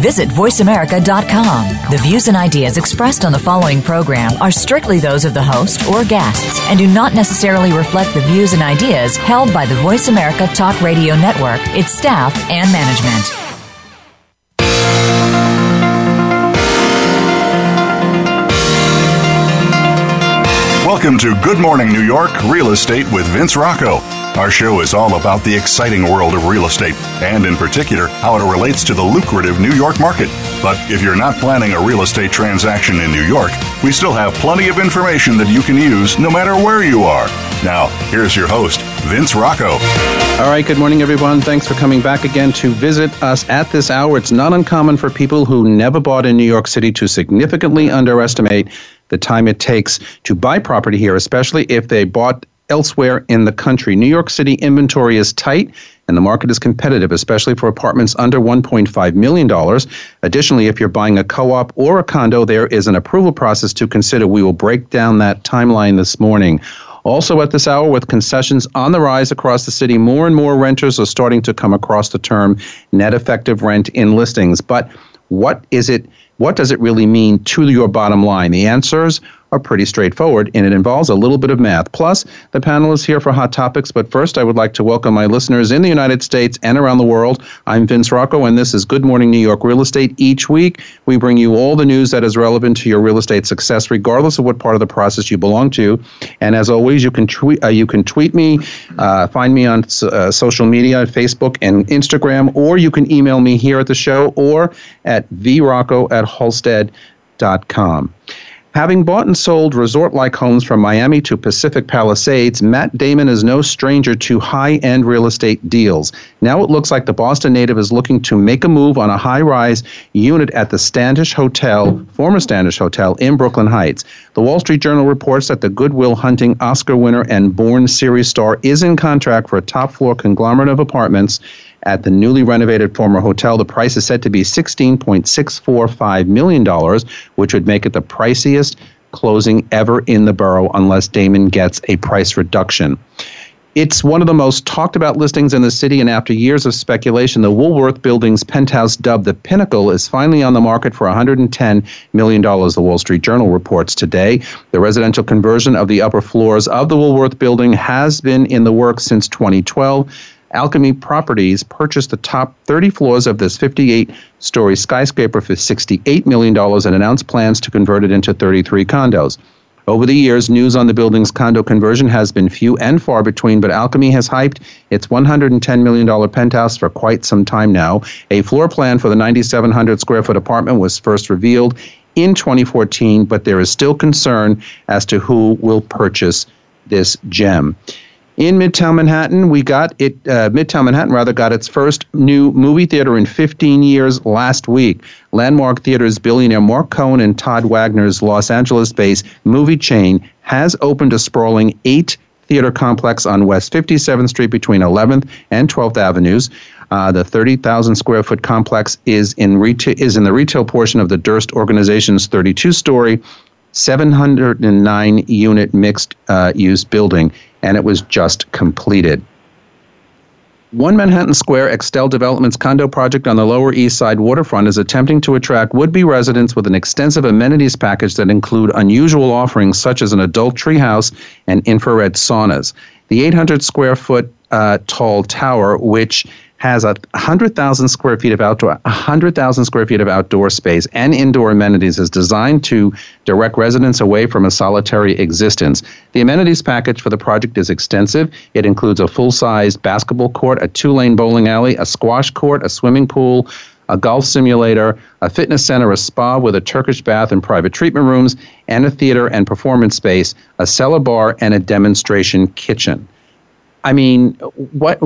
Visit VoiceAmerica.com. The views and ideas expressed on the following program are strictly those of the host or guests and do not necessarily reflect the views and ideas held by the Voice America Talk Radio Network, its staff, and management. Welcome to Good Morning New York Real Estate with Vince Rocco. Our show is all about the exciting world of real estate, and in particular, how it relates to the lucrative New York market. But if you're not planning a real estate transaction in New York, we still have plenty of information that you can use no matter where you are. Now, here's your host, Vince Rocco. All right, good morning, everyone. Thanks for coming back again to visit us at this hour. It's not uncommon for people who never bought in New York City to significantly underestimate the time it takes to buy property here, especially if they bought elsewhere in the country. New York City inventory is tight and the market is competitive, especially for apartments under $1.5 million. Additionally, if you're buying a co op or a condo, there is an approval process to consider. We will break down that timeline this morning. Also, at this hour, with concessions on the rise across the city, more and more renters are starting to come across the term net effective rent in listings. But what is it? What does it really mean to your bottom line? The answers are pretty straightforward, and it involves a little bit of math. Plus, the panel is here for hot topics, but first, I would like to welcome my listeners in the United States and around the world. I'm Vince Rocco, and this is Good Morning New York Real Estate. Each week, we bring you all the news that is relevant to your real estate success, regardless of what part of the process you belong to. And as always, you can tweet, uh, you can tweet me, uh, find me on uh, social media, Facebook and Instagram, or you can email me here at the show or at vrocco at halstead.com. Having bought and sold resort like homes from Miami to Pacific Palisades, Matt Damon is no stranger to high end real estate deals. Now it looks like the Boston native is looking to make a move on a high rise unit at the Standish Hotel, former Standish Hotel in Brooklyn Heights. The Wall Street Journal reports that the Goodwill Hunting Oscar winner and Bourne series star is in contract for a top floor conglomerate of apartments at the newly renovated former hotel. The price is said to be $16.645 million, which would make it the priciest closing ever in the borough unless Damon gets a price reduction. It's one of the most talked about listings in the city, and after years of speculation, the Woolworth Building's penthouse, dubbed the Pinnacle, is finally on the market for $110 million, the Wall Street Journal reports today. The residential conversion of the upper floors of the Woolworth Building has been in the works since 2012. Alchemy Properties purchased the top 30 floors of this 58 story skyscraper for $68 million and announced plans to convert it into 33 condos. Over the years, news on the building's condo conversion has been few and far between, but Alchemy has hyped its $110 million penthouse for quite some time now. A floor plan for the 9,700 square foot apartment was first revealed in 2014, but there is still concern as to who will purchase this gem in Midtown Manhattan. We got it, uh, Midtown Manhattan rather, got its first new movie theater in 15 years last week. Landmark Theater's billionaire Mark Cuban and Todd Wagner's Los Angeles based movie chain has opened a sprawling eight theater complex on West 57th Street between 11th and 12th Avenues. Uh, the 30,000 square foot complex is in retail is in the retail portion of the Durst organization's 32 story 709 unit mixed uh, use building, and it was just completed. One Manhattan Square Extell Development's condo project on the Lower East Side waterfront is attempting to attract would be residents with an extensive amenities package that include unusual offerings such as an adult treehouse and infrared saunas. The 800 square foot uh, tall tower, which has a 100,000 square feet of outdoor, 100,000 square feet of outdoor space and indoor amenities is designed to direct residents away from a solitary existence. The amenities package for the project is extensive. It includes a full-sized basketball court, a two-lane bowling alley, a squash court, a swimming pool, a golf simulator, a fitness center, a spa with a Turkish bath and private treatment rooms, and a theater and performance space, a cellar bar, and a demonstration kitchen. I mean, what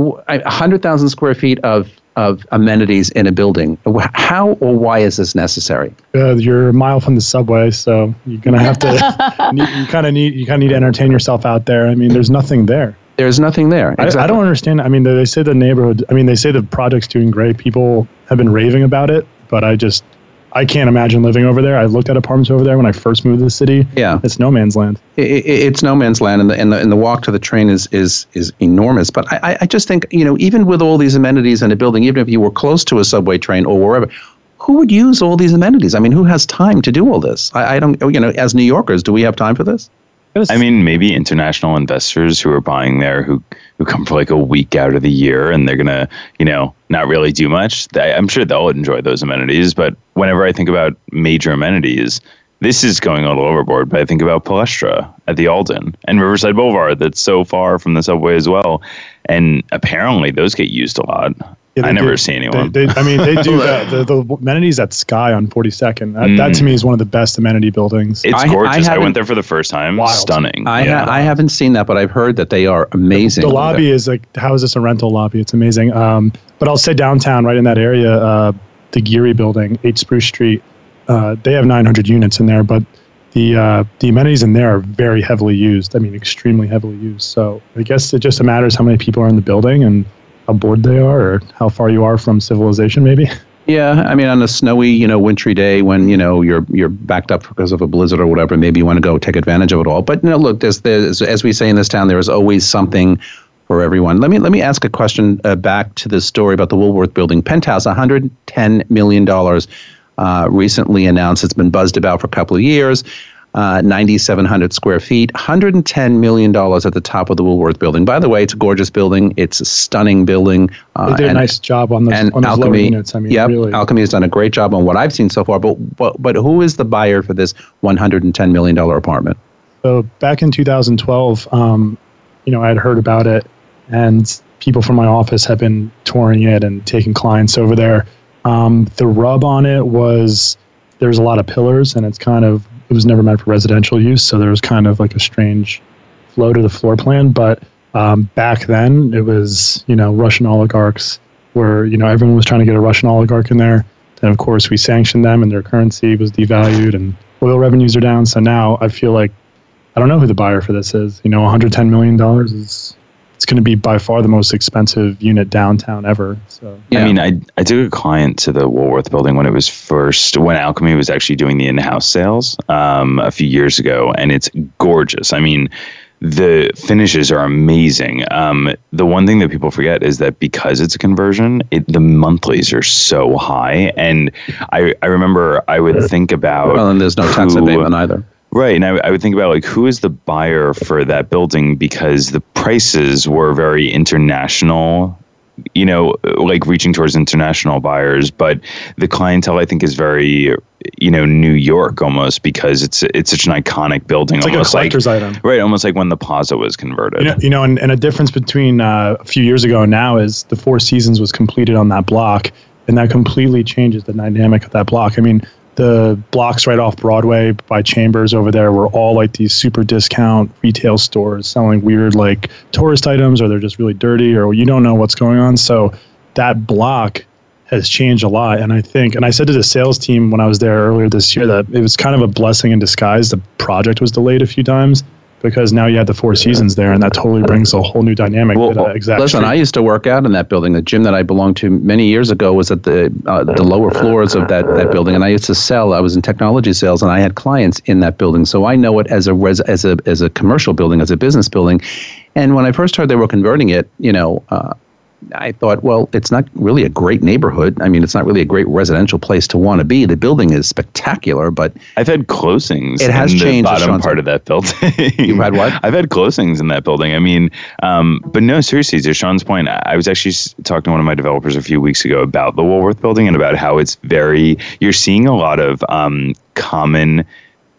hundred thousand square feet of of amenities in a building? How or why is this necessary? Uh, you're a mile from the subway, so you're gonna have to. you kind of need you kind of need to entertain yourself out there. I mean, there's nothing there. There's nothing there. I, I don't understand. I mean, they say the neighborhood. I mean, they say the project's doing great. People have been raving about it, but I just I can't imagine living over there. I looked at apartments over there when I first moved to the city. Yeah, it's no man's land. It, it, it's no man's land, and the, and the and the walk to the train is is is enormous. But I I just think you know even with all these amenities in a building, even if you were close to a subway train or wherever, who would use all these amenities? I mean, who has time to do all this? I, I don't you know as New Yorkers, do we have time for this? I mean, maybe international investors who are buying there who who come for like a week out of the year and they're gonna, you know, not really do much. I'm sure they'll enjoy those amenities. But whenever I think about major amenities, this is going a little overboard. But I think about Palestra at the Aldyn and Riverside Boulevard, that's so far from the subway as well. And apparently, those get used a lot. Yeah, I never do. see anyone. They, they, I mean, they do the, the, amenities at Sky on 42nd. That, mm. that, to me is one of the best amenity buildings. It's I, gorgeous. I, I, went there for the first time. Wild. Stunning. I, yeah. ha- I haven't seen that, but I've heard that they are amazing. The, the lobby is like, how is this a rental lobby? It's amazing. Um, but I'll say downtown, right in that area, uh, the Gehry building, 8 Spruce Street, uh, they have 900 units in there, but the uh, the amenities in there are very heavily used. I mean, extremely heavily used. So I guess it just matters how many people are in the building and how bored they are or how far you are from civilization maybe? Yeah i mean on a snowy you know wintry day when you know you're you're backed up because of a blizzard or whatever maybe you want to go take advantage of it all. But you know look there's, there's as we say in this town there is always something for everyone. Let me let me ask a question uh, back to this story about the woolworth building. Penthouse 110 million dollars uh, recently announced. It's been buzzed about for a couple of years uh, 9,700 square feet, $110 million at the top of the Woolworth building. By the way, it's a gorgeous building. It's a stunning building. Uh, they did a nice job on those, and on those Alchemy, units. I mean, yep, really. Alchemy has done a great job on what I've seen so far. But, but, but who is the buyer for this $110 million apartment? So back in 2012, um, you know, I had heard about it, and people from my office have been touring it and taking clients over there. Um, the rub on it was there's a lot of pillars, and it's kind of it was never meant for residential use, so there was kind of like a strange flow to the floor plan. But um, back then, it was you know Russian oligarchs where you know everyone was trying to get a Russian oligarch in there. Then of course we sanctioned them, and their currency was devalued, and oil revenues are down. So now I feel like I don't know who the buyer for this is. You know, 110 million dollars is it's going to be by far the most expensive unit downtown ever. So yeah. I mean, I I took a client to the Woolworth building when it was first when Alchemy was actually doing the in-house sales um, a few years ago, and it's gorgeous. I mean. The finishes are amazing. Um, the one thing that people forget is that because it's a conversion, it, the monthlies are so high. And I, I remember I would think about. Well, and there's no tax abatement either Right. And I, I, would think about like who is the buyer for that building because the prices were very international, you know, like reaching towards international buyers. But the clientele I think is very, you know, New York almost because it's it's such an iconic building. It's almost like a collector's like, item. Right. Almost like when the plaza was converted. You know, you know and, and a difference between uh, a few years ago and now is the Four Seasons was completed on that block. And that completely changes the dynamic of that block. I mean, the blocks right off Broadway by Chambers over there were all like these super discount retail stores selling weird like tourist items or they're just really dirty or you don't know what's going on. So that block has changed a lot. And I think, and I said to the sales team when I was there earlier this year that it was kind of a blessing in disguise. The project was delayed a few times because now you had the Four Seasons there, and that totally brings a whole new dynamic. Well, to exact listen, street. I used to work out in that building. The gym that I belonged to many years ago was at the uh, the lower floors of that, that building, and I used to sell. I was in technology sales, and I had clients in that building, so I know it as a res, as a as a commercial building, as a business building. And when I first heard they were converting it, you know, uh, I thought, well, it's not really a great neighborhood. I mean, it's not really a great residential place to want to be. The building is spectacular, but I've had closings. It has in changed. The bottom part of that building. You've had what? I've had closings in that building. I mean, um, but no, seriously, to Sean's point, I was actually talking to one of my developers a few weeks ago about the Woolworth building and about how it's very. You're seeing a lot of um, common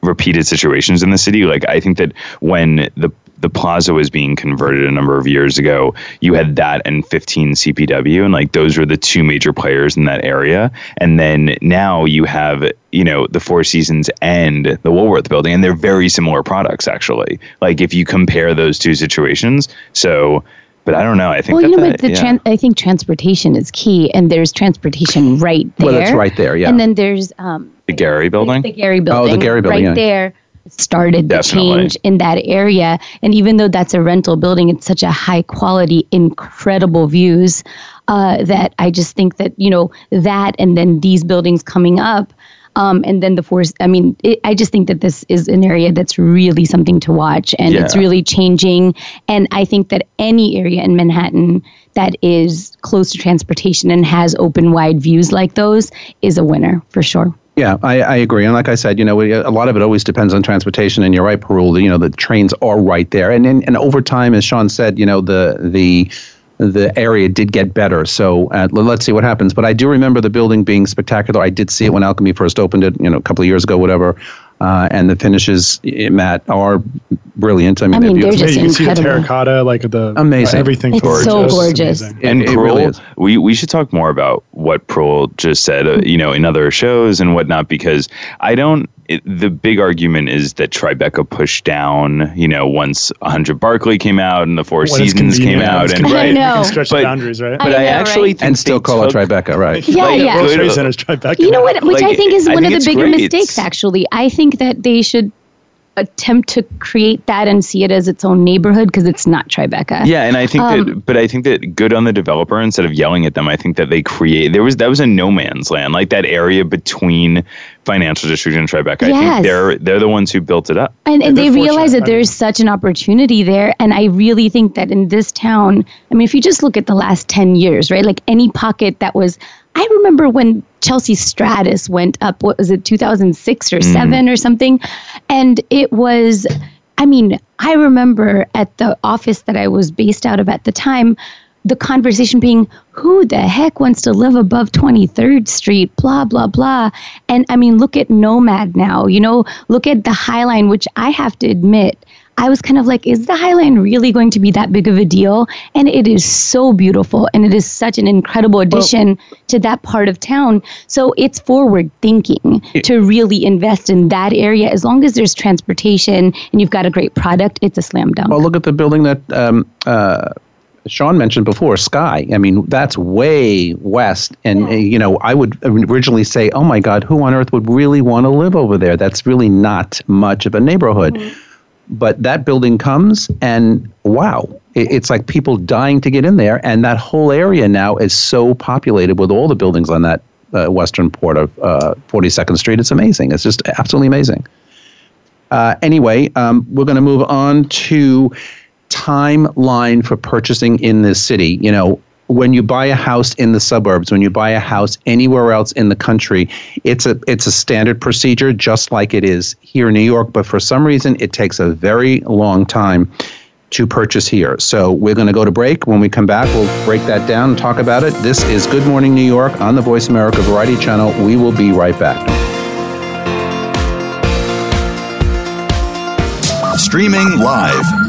repeated situations in the city. Like I think that when the the plaza was being converted a number of years ago, you had that and 15 CPW, and like those were the two major players in that area. And then now you have, you know, the Four Seasons and the Woolworth building, and they're very similar products actually. Like if you compare those two situations, so. But I don't know. I think. Well, you know, but the yeah. tran- I think transportation is key, and there's transportation right there. Well, that's right there, yeah. And then there's um, the Gehry building. The, the Gehry building. Oh, the Gehry building, right yeah. there started the Definitely. change in that area. And even though that's a rental building, it's such a high quality, incredible views uh, that I just think that, you know, that and then these buildings coming up. Um, and then the force, I mean, it, I just think that this is an area that's really something to watch and it's really changing. And I think that any area in Manhattan that is close to transportation and has open, wide views like those is a winner for sure. Yeah, I, I agree. And like I said, you know, a lot of it always depends on transportation. And you're right, Parul. You know, the trains are right there. And and, and over time, as Sean said, you know, the the the area did get better. So uh, let's see what happens. But I do remember the building being spectacular. I did see it when Alchemy first opened it, you know, a couple of years ago, whatever. Uh, and the finishes, Matt, are brilliant. I mean, I mean, they're they're beautiful. just you can see the incredible. terracotta, like the Amazing. everything. It's gorgeous. so gorgeous. Amazing. It- and it really is. we we should talk more about what Parul just said, uh, you know, in other shows and whatnot, because I don't. It, the big argument is that Tribeca pushed down, you know, once 100 Barclay came out and the Four When Seasons came out, and convenient. I You know. can stretch But- the boundaries, right? but I I, actually right? think and still they call it Tribeca, right? Yeah, like, yeah. World good- Trade Center's Tribeca. You know what? Which I think is I one of the bigger great. mistakes. Actually, I think that they should attempt to create that and see it as its own neighborhood because it's not Tribeca. Yeah, and I think Um, that, but I think that good on the developer instead of yelling at them. I think that they create there was that was a no man's land, like that area between Financial District and Tribeca. I think they're they're the ones who built it up. And, and they're realize that there's such an opportunity there. And I really think that in this town, I mean, if you just look at the last 10 years, right? Like any pocket that was, I remember when Chelsea Stratus went up, what was it, 2006 or mm-hmm. 7 or something? And it was, I mean, I remember at the office that I was based out of at the time, the conversation being, who the heck wants to live above 23rd Street? Blah, blah, blah. And I mean, look at Nomad now, you know, look at the High Line, which I have to admit, I was kind of like, is the High Line really going to be that big of a deal? And it is so beautiful and it is such an incredible addition to that part of town. So it's forward thinking to really invest in that area. As long as there's transportation and you've got a great product, it's a slam dunk. Well, look at the building that um, uh, Sean mentioned before, Sky. I mean, that's way west. And, uh, you know, I would originally say, oh my God, who on earth would really want to live over there? That's really not much of a neighborhood. But that building comes, and wow, it, it's like people dying to get in there. And that whole area now is so populated with all the buildings on that uh, western port of uh, 42nd Street. It's amazing. It's just absolutely amazing. Uh, anyway, um, we're going to move on to timeline for purchasing in this city. You know, when you buy a house in the suburbs, when you buy a house anywhere else in the country, it's a it's a standard procedure, just like it is here in New York. But for some reason, it takes a very long time to purchase here. So we're going to go to break. When we come back, we'll break that down and talk about it. This is Good Morning New York on the Voice America Variety Channel. We will be right back. Streaming live.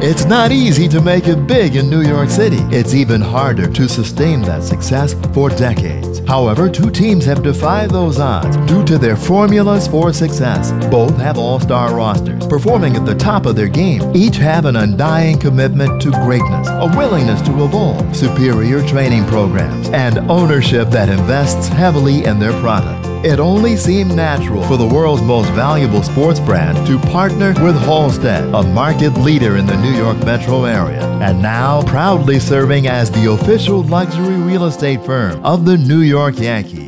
It's not easy to make it big in New York City. It's even harder to sustain that success for decades. However, two teams have defied those odds due to their formulas for success. Both have all star rosters, performing at the top of their game. Each have an undying commitment to greatness, a willingness to evolve, superior training programs, and ownership that invests heavily in their product. It only seemed natural for the world's most valuable sports brand to partner with Halstead, a market leader in the New York metro area, and now proudly serving as the official luxury real estate firm of the New York Yankees.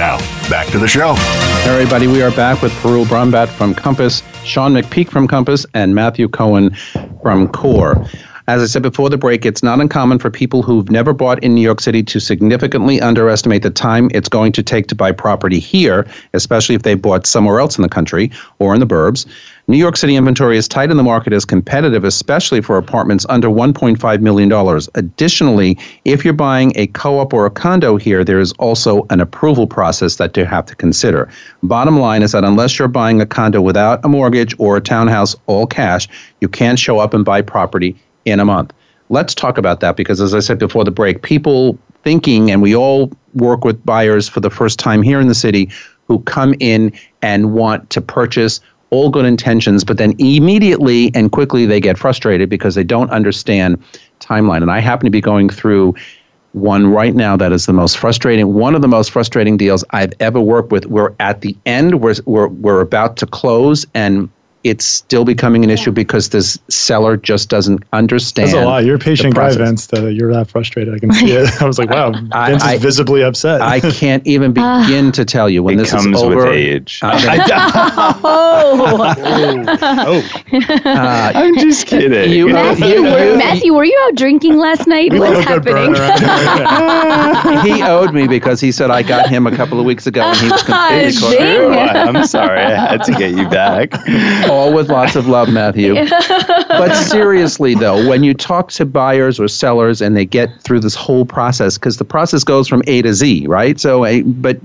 Now, back to the show. Everybody, we are back with Parul Brahmbhatt from Compass, Sean McPeak from Compass, and Matthew Cohen from Core. As I said before the break, it's not uncommon for people who've never bought in New York City to significantly underestimate the time it's going to take to buy property here, especially if they bought somewhere else in the country or in the burbs. New York City inventory is tight and the market is competitive, especially for apartments under $1.5 million. Additionally, if you're buying a co op or a condo here, there is also an approval process that you have to consider. Bottom line is that unless you're buying a condo without a mortgage or a townhouse all cash, you can't show up and buy property in a month. Let's talk about that because, as I said before the break, people thinking, and we all work with buyers for the first time here in the city who come in and want to purchase all good intentions, but then immediately and quickly they get frustrated because they don't understand timeline. And I happen to be going through one right now that is the most frustrating, one of the most frustrating deals I've ever worked with. We're at the end, we're, we're, we're about to close, and it's still becoming an issue because this seller just doesn't understand. That's a lot. You're a patient guy, Vince. That you're that frustrated. I can see it. I was like, wow, I- Vince I- is visibly upset. I can't even begin to tell you when It this comes is over. with age. Oh, uh, I'm just kidding. You- Matthew, you- were, you- Matthew, were you out drinking last night? What's love a good happening? burn around here. he owed me because he said I got him a couple of weeks ago and he was completely caught Dang. True. I'm sorry. I had to get you back. All with lots of love, Matthew. but seriously, though, when you talk to buyers or sellers and they get through this whole process, because the process goes from A to Z, right? So, a, but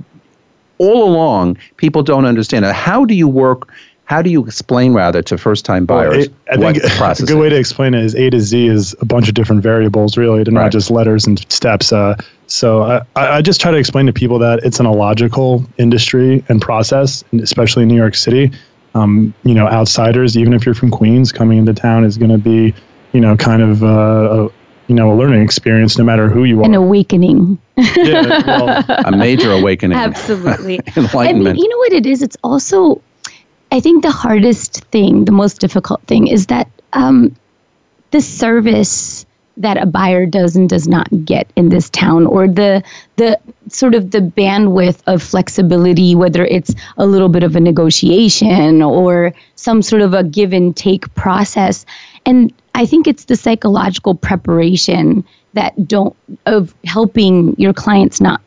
all along, people don't understand it. How do you work? How do you explain, rather, to first-time Well, buyers it- I what think the a process good way to explain it is A to Z is a bunch of different variables, really. They're Right. not just letters and steps. Uh, so I, I just try to explain to people that it's an illogical industry and process, especially in New York City. Um, you know, outsiders, even if you're from Queens, coming into town is going to be, you know, kind of uh, a, you know, a learning experience, no matter who you are. An awakening. yeah, well, A major awakening, Absolutely. I enlightenment. mean, you know what it is? It's also, I think the hardest thing, the most difficult thing is that um, the service that a buyer does and does not get in this town or the the sort of the bandwidth of flexibility whether it's a little bit of a negotiation or some sort of a give and take process. And i think it's the psychological preparation that don't of helping your clients not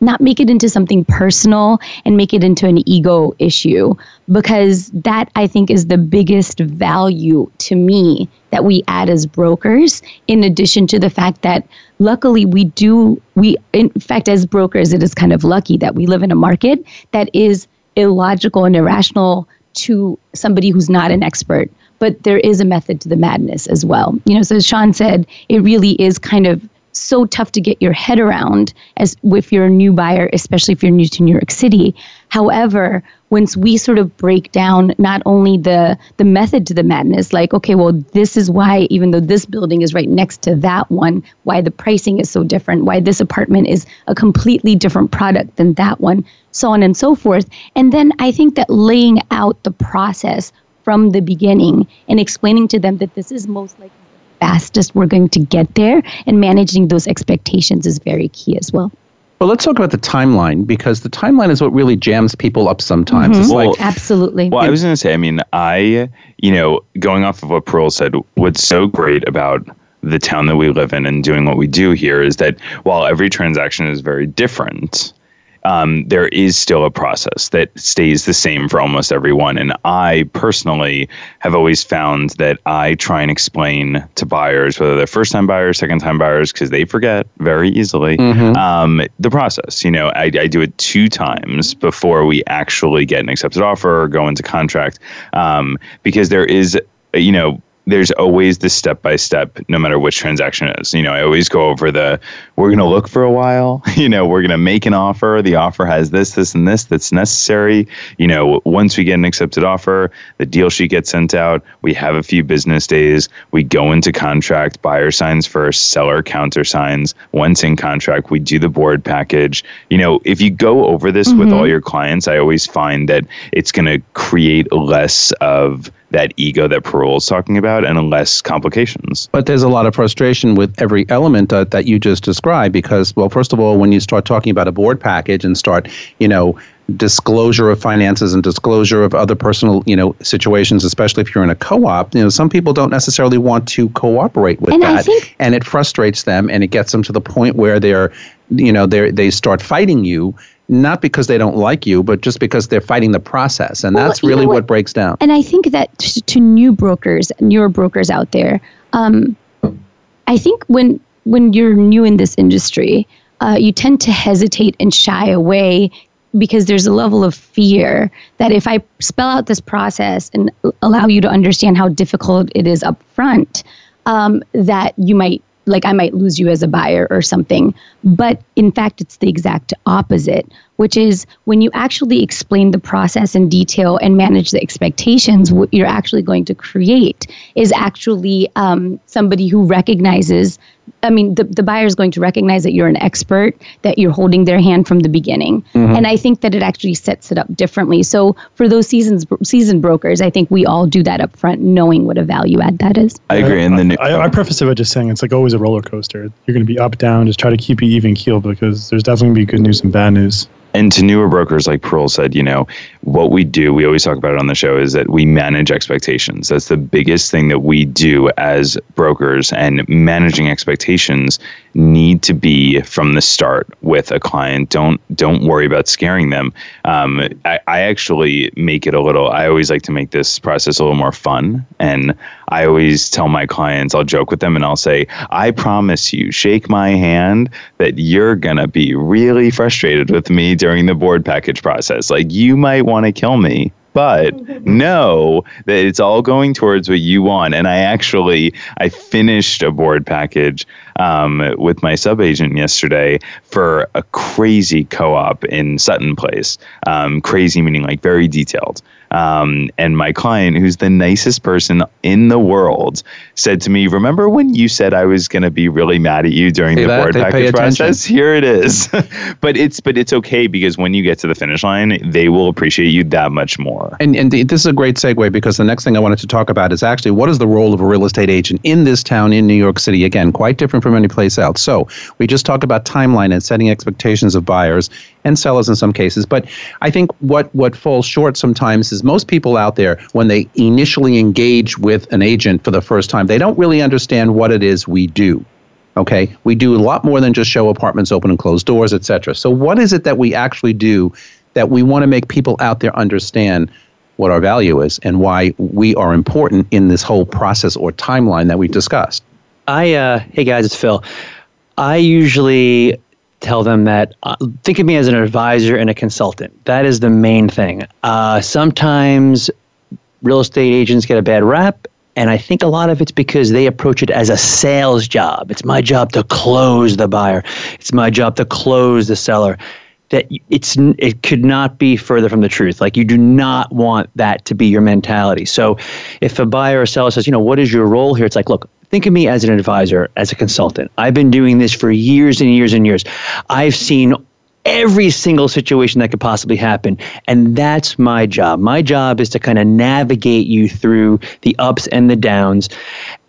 not make it into something personal and make it into an ego issue because that I think is the biggest value to me that we add as brokers in addition to the fact that luckily we do we in fact as brokers it is kind of lucky that we live in a market that is illogical and irrational to somebody who's not an expert. But there is a method to the madness as well. You know so as Sean said it really is kind of so tough to get your head around as if you're a new buyer, especially if you're new to New York City. However, once we sort of break down not only the the method to the madness, like okay, well, this is why even though this building is right next to that one, why the pricing is so different, why this apartment is a completely different product than that one, so on and so forth. And then I think that laying out the process from the beginning and explaining to them that this is most likely fastest we're going to get there and managing those expectations is very key as well. Well, let's talk about the timeline because the timeline is what really jams people up sometimes. Mm-hmm. It's Well, like, Absolutely. Well, I was going to say, I mean, I, you know, going off of what Parul said, what's so great about the town that we live in and doing what we do here is that while every transaction is very different, um, there is still a process that stays the same for almost everyone. And I personally have always found that I try and explain to buyers, whether they're first time buyers, second time buyers, because they forget very easily, um, the process. You know, I, I do it two times before we actually get an accepted offer or go into contract um, because there is, you know, there's always the step by step, no matter which transaction it is. You know, I always go over the we're going to look for a while. You know, we're going to make an offer. The offer has this, this, and this that's necessary. You know, once we get an accepted offer, the deal sheet gets sent out. We have a few business days. We go into contract. Buyer signs first, seller countersigns. Once in contract, we do the board package. You know, if you go over this mm-hmm. with all your clients, I always find that it's going to create less of that ego that Parul is talking about and less complications. But there's a lot of frustration with every element uh, that you just described because, well, first of all, when you start talking about a board package and start, you know, disclosure of finances and disclosure of other personal, you know, situations, especially if you're in a co-op, you know, some people don't necessarily want to cooperate with and that, and it frustrates them, and it gets them to the point where they're, you know, they they start fighting you not because they don't like you, but just because they're fighting the process. And well, that's really what? what? breaks down. And I think that to, to new brokers, newer brokers out there, um, I think when when you're new in this industry, uh, you tend to hesitate and shy away because there's a level of fear that if I spell out this process and allow you to understand how difficult it is up front, um, that you might like I might lose you as a buyer or something. But in fact, it's the exact opposite, which is when you actually explain the process in detail and manage the expectations, what you're actually going to create is actually um, somebody who recognizes I mean, the, the buyer is going to recognize that you're an expert, that you're holding their hand from the beginning. Mm-hmm. And I think that it actually sets it up differently. So for those seasons season brokers, I think we all do that up front, knowing what a value add that is. I agree. And then I, I preface it by just saying it's like always a roller coaster. You're going to be up, down, just try to keep it even keel because there's definitely going to be good news and bad news and to newer brokers, like Parul said, you know, what we do, we always talk about it on the show, is that we manage expectations. That's the biggest thing that we do as brokers, and managing expectations need to be from the start with a client. Don't don't worry about scaring them. Um, I, I actually make it a little. I always like to make this process a little more fun, and I always tell my clients, I'll joke with them, and I'll say, I promise you, shake my hand that you're gonna be really frustrated with me during the board package process. Like you might want to kill me, but know that it's all going towards what you want. And I actually I finished a board package um, with my sub agent yesterday for a crazy co-op in Sutton Place. Um, crazy meaning like very detailed. Um, and my client, who's the nicest person in the world, said to me, "Remember when you said I was going to be really mad at you during the that, board package process? Here it is." but it's but it's okay because when you get to the finish line, they will appreciate you that much more. And and this is a great segue because the next thing I wanted to talk about is actually what is the role of a real estate agent in this town in New York City? Again, quite different from any place else. So we just talked about timeline and setting expectations of buyers and sellers in some cases. But I think what what falls short sometimes is is most people out there, when they initially engage with an agent for the first time, they don't really understand what it is we do. Okay, we do a lot more than just show apartments open and close doors, etc. So, what is it that we actually do that we want to make people out there understand what our value is and why we are important in this whole process or timeline that we've discussed? I, uh, hey guys, it's Phil. I usually tell them that uh, think of me as an advisor and a consultant. That is the main thing. Uh, sometimes real estate agents get a bad rap, and I think a lot of it's because they approach it as a sales job. It's my job to close the buyer. It's my job to close the seller. That it's it could not be further from the truth. Like you do not want that to be your mentality. So, if a buyer or seller says, you know, what is your role here? It's like, look, think of me as an advisor, as a consultant. I've been doing this for years and years and years. I've seen every single situation that could possibly happen. And that's my job. My job is to kind of navigate you through the ups and the downs.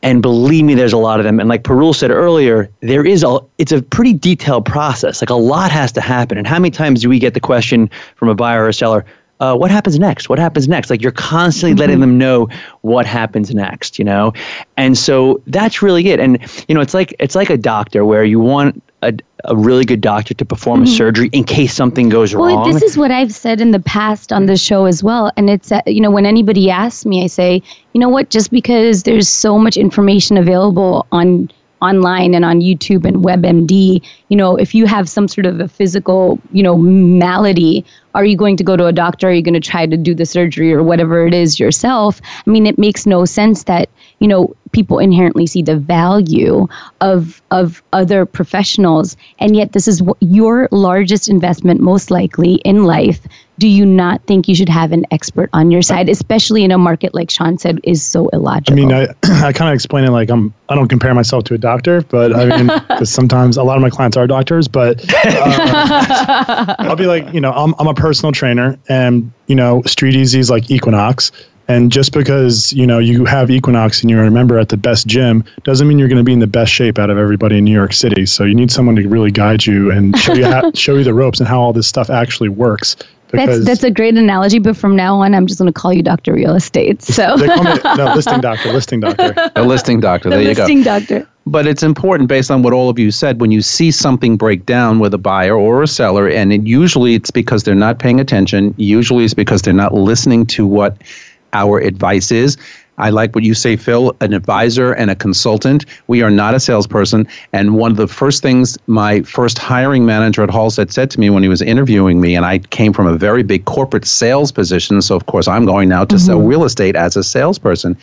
And believe me, there's a lot of them. And like Parul said earlier, there is a it's a pretty detailed process. Like a lot has to happen. And how many times do we get the question from a buyer or a seller, uh, what happens next? What happens next? Like you're constantly mm-hmm. letting them know what happens next, you know? And so that's really it. And, you know, it's like, it's like a doctor where you want a, a really good doctor to perform mm-hmm. a surgery in case something goes well, wrong. Well, this is what I've said in the past on the show as well. And it's, uh, you know, when anybody asks me, I say, you know what, just because there's so much information available on online and on YouTube and WebMD, you know, if you have some sort of a physical, you know, malady, are you going to go to a doctor? Are you going to try to do the surgery or whatever it is yourself? I mean, it makes no sense that, you know, people inherently see the value of of other professionals and yet this is your largest investment most likely in life do you not think you should have an expert on your side, especially in a market like Sean said is so illogical? I mean, I, I kind of explain it like I'm. I don't compare myself to a doctor, but I mean, because sometimes a lot of my clients are doctors, but uh, I'll be like, you know, I'm I'm a personal trainer, and you know, Street Easy is like Equinox. And just because you know you have Equinox and you're a member at the best gym doesn't mean you're going to be in the best shape out of everybody in New York City. So you need someone to really guide you and show you how, show you the ropes and how all this stuff actually works. That's that's a great analogy, but from now on, I'm just going to call you Doctor Real Estate. So they call me no listing doctor, listing doctor, a listing doctor. The there you go. Listing doctor. But it's important, based on what all of you said, when you see something break down with a buyer or a seller, and it, usually it's because they're not paying attention. Usually it's because they're not listening to what our advice is. I like what you say, Phil, an advisor and a consultant. We are not a salesperson. And one of the first things my first hiring manager at Halstead said to me when he was interviewing me, and I came from a very big corporate sales position. So, of course, I'm going now to mm-hmm. sell real estate as a salesperson.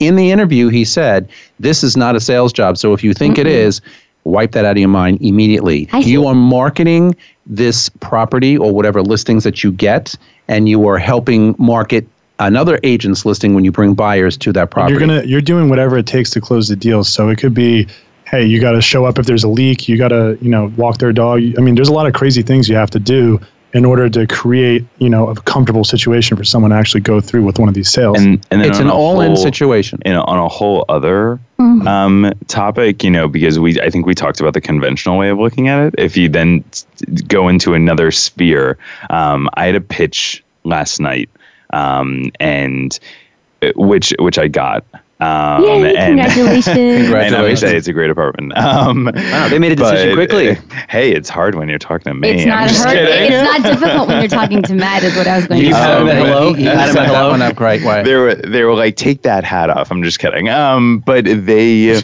In the interview, he said, This is not a sales job. So, if you think mm-hmm. it is, wipe that out of your mind immediately. You are marketing this property or whatever listings that you get, and you are helping market another agent's listing when you bring buyers to that property. You're gonna you're doing whatever it takes to close the deal. So it could be, hey, you got to show up if there's a leak. You got to you know walk their dog. I mean, there's a lot of crazy things you have to do in order to create you know a comfortable situation for someone to actually go through with one of these sales. And, and it's an all-in situation. And on a whole other mm-hmm. um, topic, you know, because we I think we talked about the conventional way of looking at it. If you then go into another sphere, um, I had a pitch last night um, and uh, which which I got. Um, Yay, and, congratulations. congratulations. And I would say it's a great apartment. Um, wow, they made a decision quickly. Uh, hey, it's hard when you're talking to me. It's not hard. It's not difficult when you're talking to Matt. Is what I was going to say. Um, hello. You had him hello. One up great way. They were they were like, take that hat off. I'm just kidding. Um, but they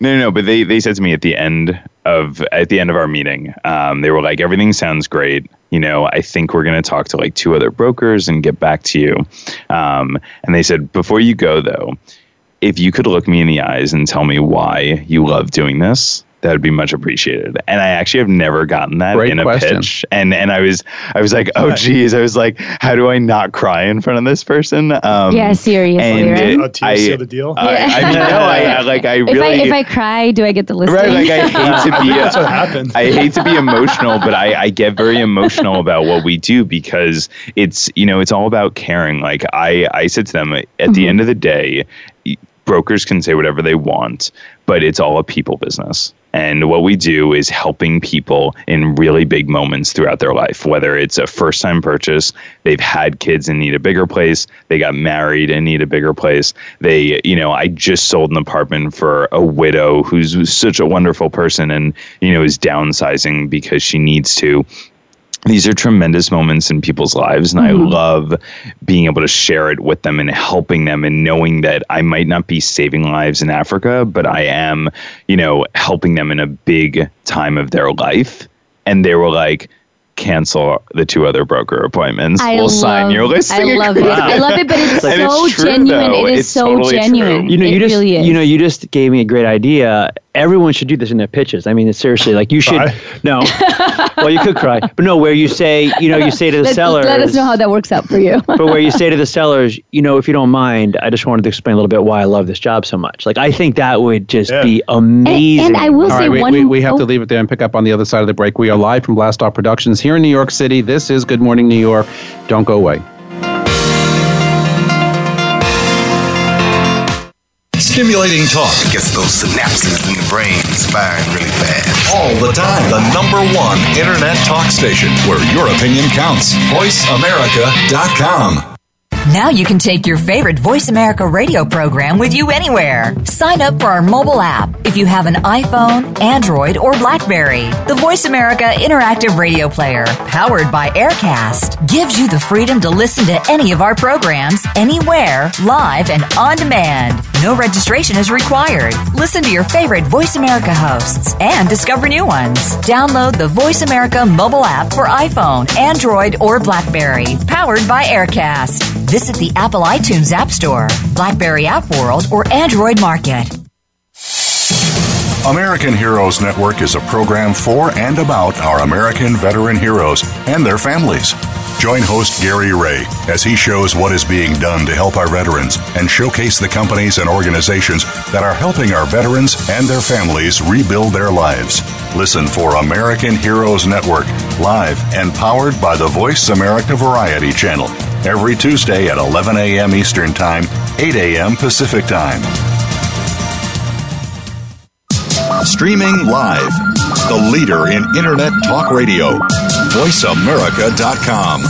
no no no. But they they said to me at the end of at the end of our meeting, um, they were like, everything sounds great. You know, I think we're going to talk to like two other brokers and get back to you. Um, and they said, before you go though, if you could look me in the eyes and tell me why you love doing this, that would be much appreciated. And I actually have never gotten that Great in a question. pitch. And and I was I was like, oh geez, I was like, how do I not cry in front of this person? Um, yeah, seriously. And right? uh, I, seal the deal. I, I mean, no, I, I like I really. If I, if I cry, do I get the listing? Right, like I hate to be. that's what happens. I hate to be emotional, but I I get very emotional about what we do because it's you know it's all about caring. Like I I said to them at mm-hmm. the end of the day brokers can say whatever they want, but it's all a people business. And what we do is helping people in really big moments throughout their life, whether it's a first time purchase, they've had kids and need a bigger place, they got married and need a bigger place. They, you know, I just sold an apartment for a widow who's such a wonderful person and, you know, is downsizing because she needs to these are tremendous moments in people's lives and mm-hmm. i love being able to share it with them and helping them and knowing that i might not be saving lives in africa but i am you know helping them in a big time of their life and they were like cancel the two other broker appointments. I we'll love, sign your listing. I love it. I love it, but it's so true, genuine. Though. It is it's so totally genuine. True. You know, you just really you know, you just gave me a great idea everyone should do this in their pitches. I mean, it's seriously like you should. No, well, you could cry, but no, where you say, you know, you say to the let, sellers. Let us know how that works out for you. but where you say to the sellers, you know, if you don't mind, I just wanted to explain a little bit why I love this job so much. Like, I think that would just yeah. be amazing. And, and I will All say right, one. We, we have oh. to leave it there and pick up on the other side of the break. We are live from Blast Off Productions here in New York City. This is Good Morning New York. Don't go away. Stimulating talk gets those synapses in the brain firing really fast. All the time. The number one internet talk station where your opinion counts. VoiceAmerica.com. Now you can take your favorite Voice America radio program with you anywhere. Sign up for our mobile app if you have an iPhone, Android, or Blackberry. The Voice America Interactive Radio Player, powered by AirKast, gives you the freedom to listen to any of our programs anywhere, live and on demand. No registration is required. Listen to your favorite Voice America hosts and discover new ones. Download the Voice America mobile app for iPhone, Android, or Blackberry, powered by AirKast. Visit the Apple iTunes App Store, Blackberry App World, or Android Market. American Heroes Network is a program for and about our American veteran heroes and their families. Join host Gary Ray as he shows what is being done to help our veterans and showcase the companies and organizations that are helping our veterans and their families rebuild their lives. Listen for American Heroes Network, live and powered by the Voice America Variety Channel, every Tuesday at 11 a.m. Eastern Time, 8 a.m. Pacific Time. Streaming live, the leader in Internet Talk Radio, VoiceAmerica.com.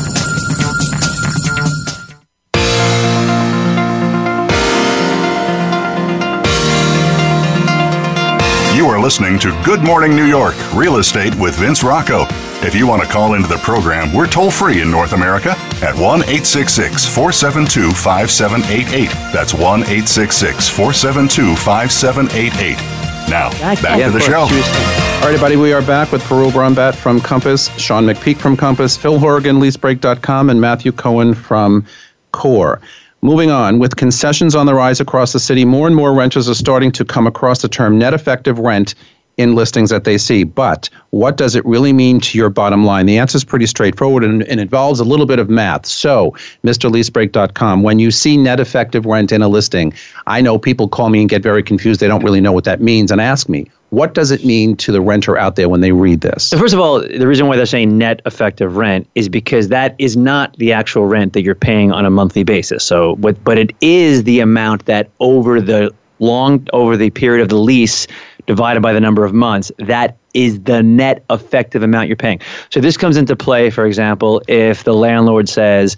You are listening to Good Morning New York Real Estate with Vince Rocco. If you want to call into the program, we're toll free in North America at 1 866 472 5788. That's 1 866 472 5788. Now, back Yeah, to the show. All right, everybody, we are back with Parul Brahmbhatt from Compass, Sean McPeak from Compass, Phil Horrigan, LeaseBreak.com, and Matthew Cohen from Core. Moving on, with concessions on the rise across the city, more and more renters are starting to come across the term net effective rent in listings that they see. But what does it really mean to your bottom line? The answer is pretty straightforward and, and involves a little bit of math. So, MrLeaseBreak.com, when you see net effective rent in a listing, I know people call me and get very confused. They don't really know what that means and ask me, what does it mean to the renter out there when they read this? So first of all, the reason why they're saying net effective rent is because that is not the actual rent that you're paying on a monthly basis. So, what, but it is the amount that over the long over the period of the lease divided by the number of months, that is the net effective amount you're paying. So this comes into play, for example, if the landlord says,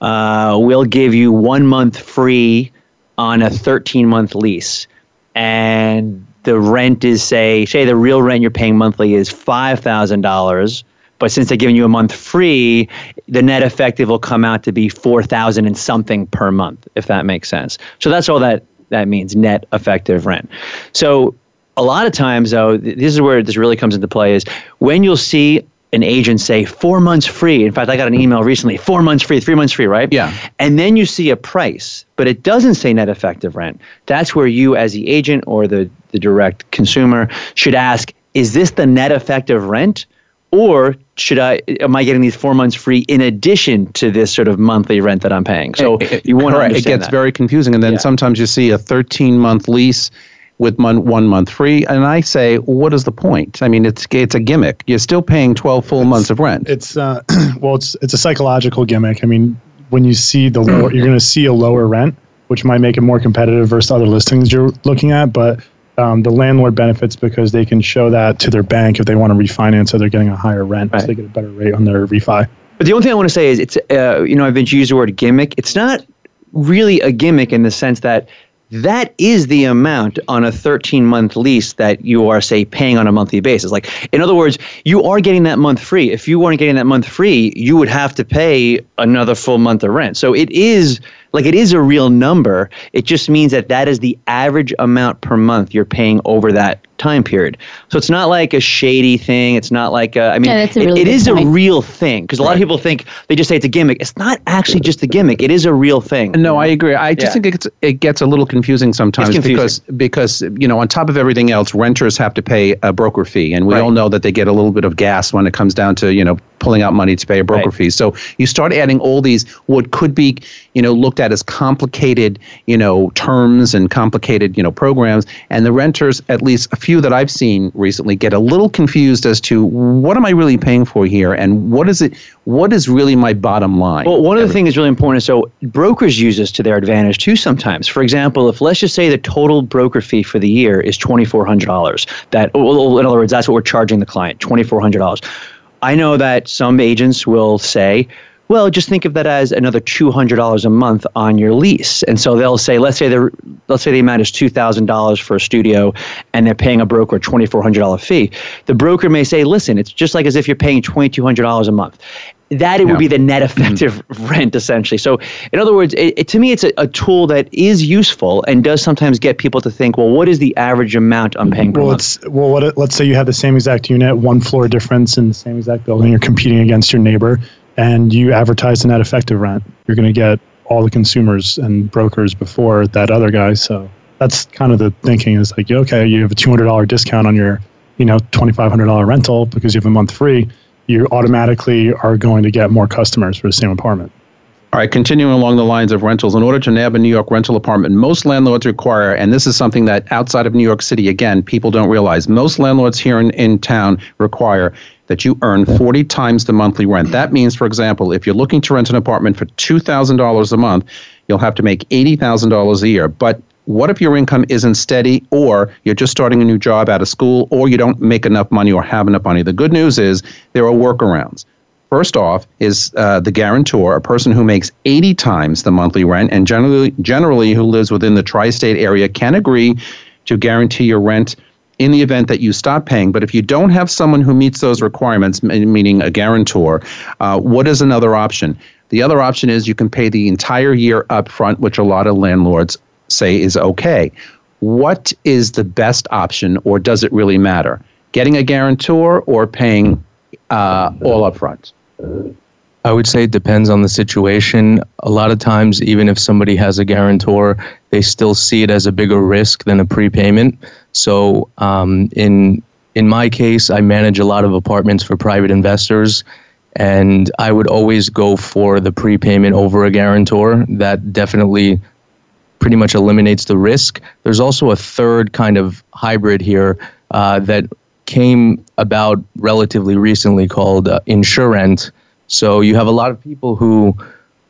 uh, "We'll give you one month free on a 13 month lease," and the rent is say say the real rent you're paying monthly is five thousand dollars, but since they're giving you a month free, the net effective will come out to be four thousand and something per month, if that makes sense. So that's all that that means net effective rent. So a lot of times though, this is where this really comes into play is when you'll see an agent say four months free. In fact, I got an email recently, four months free, three months free, right? Yeah. And then you see a price, but it doesn't say net effective rent. That's where you, as the agent or the, the direct consumer, should ask, is this the net effective rent? Or should I am I getting these four months free in addition to this sort of monthly rent that I'm paying? So you want to. It gets that. very confusing, and then Yeah. sometimes you see a 13 month lease with mon- one month free, and I say, what is the point? I mean, it's it's a gimmick. You're still paying 12 full months of rent. It's uh, well, it's it's a psychological gimmick. I mean, when you see the lower, you're going to see a lower rent, which might make it more competitive versus other listings you're looking at. But um, the landlord benefits because they can show that to their bank if they want to refinance, so they're getting a higher rent, so they get a better rate on their refi. But the only thing I want to say is it's uh, you know I've been used the word gimmick. It's not really a gimmick in the sense that that is the amount on a 13 month lease that you are say paying on a monthly basis. Like in other words, you are getting that month free. If you weren't getting that month free, you would have to pay another full month of rent. So it is like it is a real number. It just means that that is the average amount per month you're paying over that time period. So it's not like a shady thing. It's not like a, I mean, Yeah, that's a really it good is a real thing because a lot of people think they just say it's a gimmick. It's not actually just a gimmick. It is a real thing. No, I agree. I just Yeah. think it gets, it gets a little confusing sometimes It's because because you know on top of everything else, renters have to pay a broker fee, and we Right. all know that they get a little bit of gas when it comes down to you know pulling out money to pay a broker Right. fee. So you start adding all these what could be you know looked at as complicated you know terms and complicated you know programs, and the renters, at least a few that I've seen recently, get a little confused as to what am I really paying for here, and what is it? What is really my bottom line? Well, one of the things that's really important is so brokers use this to their advantage too sometimes. For example, if let's just say the total broker fee for the year is $2,400, that, well, in other words, that's what we're charging the client, $2,400. I know that some agents will say, well, just think of that as another two hundred dollars a month on your lease, and so they'll say, let's say the let's say the amount is two thousand dollars for a studio, and they're paying a broker a twenty four hundred dollar fee. The broker may say, listen, it's just like as if you're paying twenty two hundred dollars a month. that it yeah. would be the net effective mm-hmm. rent essentially. So in other words, it, it, to me, it's a, a, tool that is useful and does sometimes get people to think, well, what is the average amount I'm paying per well, month? It's, well, what, let's say you have the same exact unit, one floor difference in the same exact building. You're competing against your neighbor, and you advertise the net effective rent. You're going to get all the consumers and brokers before that other guy. So that's kind of the thinking is like, okay, you have a $200 discount on your, you know, $2,500 rental because you have a month free. You automatically are going to get more customers for the same apartment. All right, continuing along the lines of rentals, in order to nab a New York rental apartment, most landlords require, and this is something that outside of New York City, again, people don't realize, most landlords here in, in town require that you earn 40 times the monthly rent. That means, for example, if you're looking to rent an apartment for $2,000 a month, you'll have to make $80,000 a year. But what if your income isn't steady or you're just starting a new job out of school or you don't make enough money or have enough money? The good news is there are workarounds. First off is uh, the guarantor, a person who makes 80 times the monthly rent and generally generally who lives within the tri-state area can agree to guarantee your rent in the event that you stop paying. But if you don't have someone who meets those requirements, meaning a guarantor, uh, what is another option? The other option is you can pay the entire year up front, which a lot of landlords say is okay. What is the best option, or does it really matter? Getting a guarantor or paying uh, all up front? I would say it depends on the situation. A lot of times, even if somebody has a guarantor, they still see it as a bigger risk than a prepayment. So, um, in in my case, I manage a lot of apartments for private investors, and I would always go for the prepayment over a guarantor. That definitely pretty much eliminates the risk. There's also a third kind of hybrid here uh, that came about relatively recently called uh, InsuRent. So you have a lot of people who,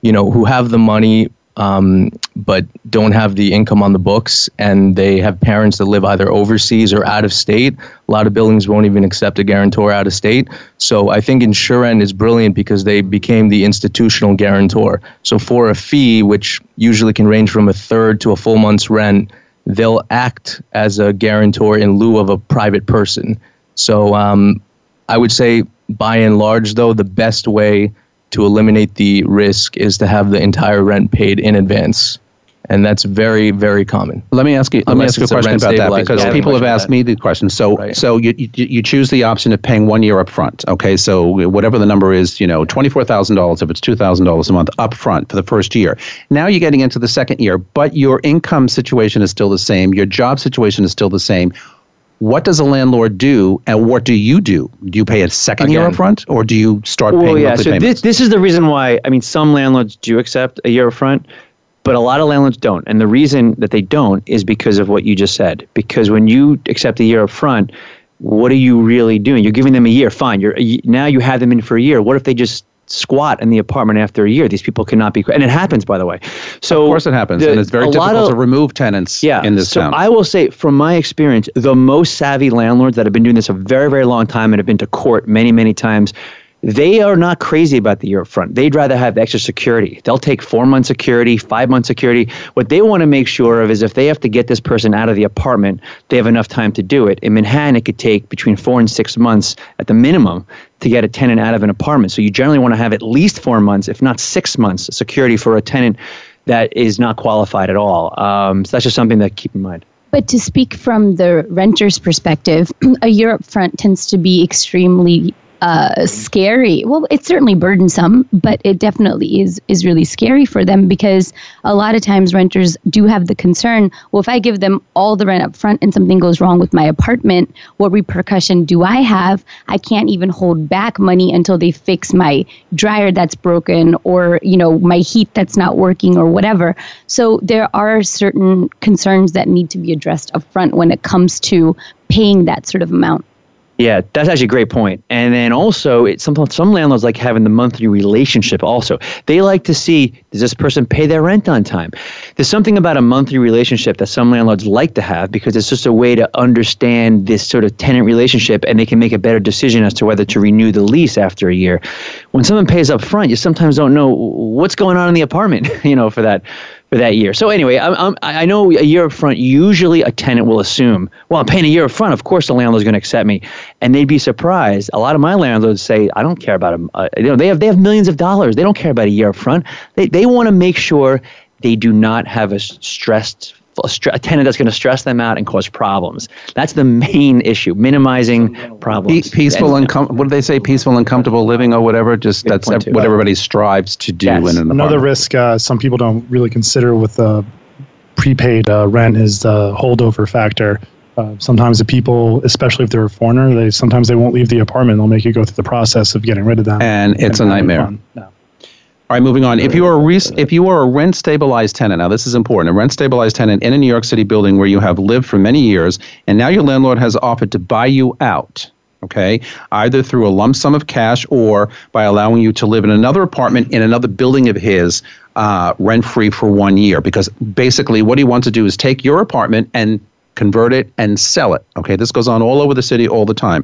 you know, who have the money um, but don't have the income on the books, and they have parents that live either overseas or out of state. A lot of buildings won't even accept a guarantor out of state. So I think InsuRent is brilliant because they became the institutional guarantor. So for a fee, which usually can range from a third to a full month's rent, they'll act as a guarantor in lieu of a private person. So um, I would say, by and large, though, the best way to eliminate the risk is to have the entire rent paid in advance. And that's very, very common. Let me ask you. Let me ask you a question about that because people have asked me the question. So, right. so you, you you choose the option of paying one year up front. Okay, so whatever the number is, you know, twenty four thousand dollars if it's two thousand dollars a month up front for the first year. Now you're getting into the second year, but your income situation is still the same. Your job situation is still the same what does a landlord do and what do you do? Do you pay a second Again, year up front or do you start paying well, yeah, so payments? This, this is the reason why, I mean, some landlords do accept a year up front, but a lot of landlords don't. And the reason that they don't is because of what you just said. Because when you accept a year up front, what are you really doing? You're giving them a year, fine. You're now you have them in for a year. What if they just squat in the apartment after a year. These people cannot be, and it happens, by the way. So of course it happens, the, and it's very difficult of, to remove tenants yeah, in this so town. I will say, from my experience, the most savvy landlords that have been doing this a very, very long time and have been to court many, many times they are not crazy about the up front. They'd rather have extra security. They'll take four months security, five months security. What they want to make sure of is if they have to get this person out of the apartment, they have enough time to do it. In Manhattan, it could take between four and six months at the minimum to get a tenant out of an apartment. So you generally want to have at least four months, if not six months, security for a tenant that is not qualified at all. Um, so that's just something to keep in mind. But to speak from the renter's perspective, a up front tends to be extremely uh, scary. Well, it's certainly burdensome, but it definitely is is really scary for them because a lot of times renters do have the concern. Well, if I give them all the rent up front and something goes wrong with my apartment, what repercussion do I have? I can't even hold back money until they fix my dryer that's broken or you know my heat that's not working or whatever. So there are certain concerns that need to be addressed up front when it comes to paying that sort of amount. Yeah, that's actually a great point. And then also, it, some some landlords like having the monthly relationship. Also, they like to see does this person pay their rent on time. There's something about a monthly relationship that some landlords like to have because it's just a way to understand this sort of tenant relationship, and they can make a better decision as to whether to renew the lease after a year. When someone pays up front, you sometimes don't know what's going on in the apartment. You know, for that for that year. So anyway, I'm, I'm, I know a year up front, usually a tenant will assume, well, I'm paying a year up front. Of course, the landlord's going to accept me, and they'd be surprised. A lot of my landlords say, I don't care about them. Uh, you know, they have they have millions of dollars. They don't care about a year up front. They they want to make sure they do not have a stressed a tenant that's going to stress them out and cause problems. That's the main issue, minimizing problems. peaceful and com- what do they say? Peaceful and comfortable living or whatever. Just that's what everybody strives to do yes. in an Another risk uh, some people don't really consider with the prepaid uh, rent is the holdover factor. Uh, sometimes the people, especially if they're a foreigner, they sometimes they won't leave the apartment. They'll make you go through the process of getting rid of them. And it's and a nightmare. No. All right, moving on. If you are a re- if you are a rent stabilized tenant, now this is important, a rent stabilized tenant in a New York City building where you have lived for many years, and now your landlord has offered to buy you out. Okay, either through a lump sum of cash or by allowing you to live in another apartment in another building of his, uh, rent free for one year. Because basically, what he wants to do is take your apartment and convert it and sell it. Okay, this goes on all over the city all the time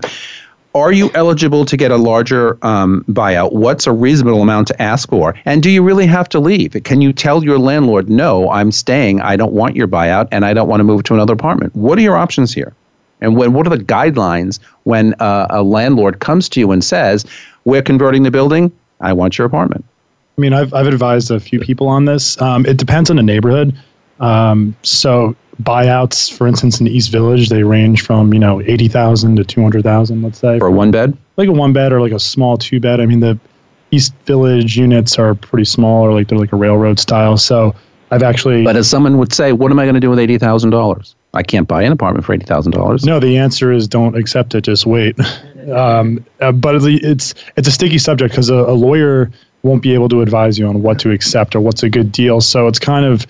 are you eligible to get a larger um, buyout? What's a reasonable amount to ask for? And do you really have to leave? Can you tell your landlord, no, I'm staying, I don't want your buyout, and I don't want to move to another apartment? What are your options here? And when, what are the guidelines when uh, a landlord comes to you and says, we're converting the building, I want your apartment? I mean, I've, I've advised a few people on this. Um, it depends on the neighborhood. Um, so buyouts, for instance, in East Village, they range from you know eighty thousand to two hundred thousand, let's say, for a one bed, like a one bed or like a small two bed. I mean, the East Village units are pretty small, or like they're like a railroad style. So I've actually. But as someone would say, what am I going to do with eighty thousand dollars? I can't buy an apartment for eighty thousand dollars. No, the answer is don't accept it. Just wait. um, uh, but it's it's a sticky subject because a, a lawyer won't be able to advise you on what to accept or what's a good deal. So it's kind of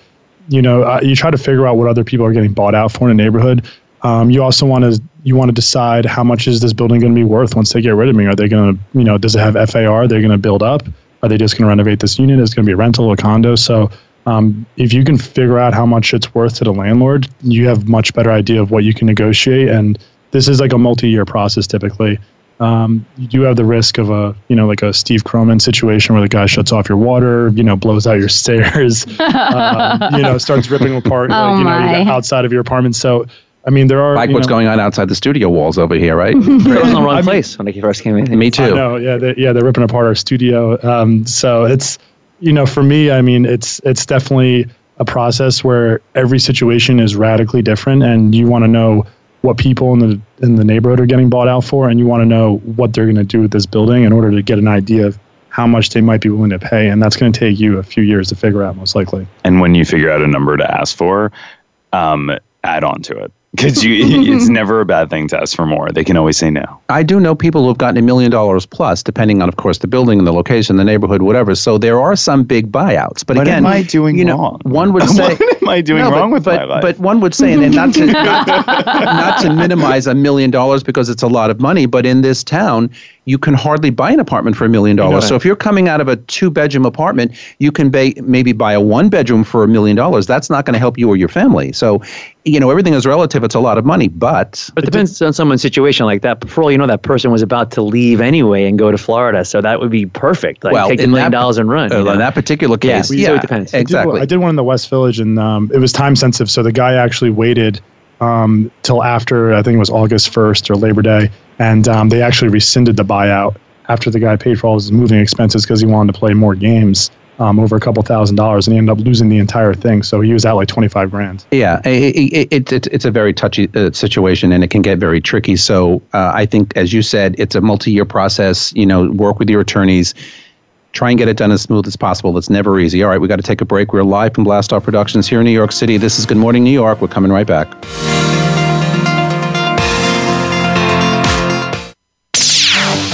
you know, uh, you try to figure out what other people are getting bought out for in a neighborhood. Um, you also want to you want to decide how much is this building going to be worth once they get rid of me? Are they going to you know does it have FAR? They're going to build up. Are they just going to renovate this unit? Is it going to be a rental, a condo? So um, if you can figure out how much it's worth to the landlord, you have much better idea of what you can negotiate. And this is like a multi-year process typically. Um, you do have the risk of a, you know, like a Steve Croman situation where the guy shuts off your water, you know, blows out your stairs, um, you know, starts ripping apart, oh like, you know, outside of your apartment. So, I mean, there are like what's know, going on outside the studio walls over here, right? it was in the wrong I place when I first came in. Me too. No, yeah, they, yeah, they're ripping apart our studio. Um, so it's, you know, for me, I mean, it's it's definitely a process where every situation is radically different, and you want to know what people in the in the neighborhood are getting bought out for, and you want to know what they're going to do with this building in order to get an idea of how much they might be willing to pay, and that's going to take you a few years to figure out, most likely. And when you figure out a number to ask for, um, add on to it because you it's never a bad thing to ask for more. They can always say no. I do know people who have gotten a million dollars plus depending on of course the building and the location the neighborhood whatever. So there are some big buyouts. But what again am i doing you know wrong? one would say what am i doing no, wrong but, with but, my life? but one would say and not to not, not to minimize a million dollars because it's a lot of money but in this town you can hardly buy an apartment for a million dollars. So if you're coming out of a two bedroom apartment, you can ba- maybe buy a one bedroom for a million dollars. That's not going to help you or your family. So, you know, everything is relative. It's a lot of money, but. But it depends on someone's situation like that. But for all you know, that person was about to leave anyway and go to Florida. So that would be perfect. Like well, take the million dollars and run. Uh, in that particular case, yeah, yeah so it depends. Exactly. I did, I did one in the West Village and um, it was time sensitive. So the guy actually waited um, till after, I think it was August 1st or Labor Day. And um, they actually rescinded the buyout after the guy paid for all his moving expenses because he wanted to play more games. Um, over a couple thousand dollars, and he ended up losing the entire thing. So he was out like twenty five grand. Yeah, it, it, it, it's a very touchy uh, situation, and it can get very tricky. So uh, I think, as you said, it's a multi year process. You know, work with your attorneys. Try and get it done as smooth as possible. It's never easy. All right, we got to take a break. We're live from Blast Off Productions here in New York City. This is Good Morning New York. We're coming right back.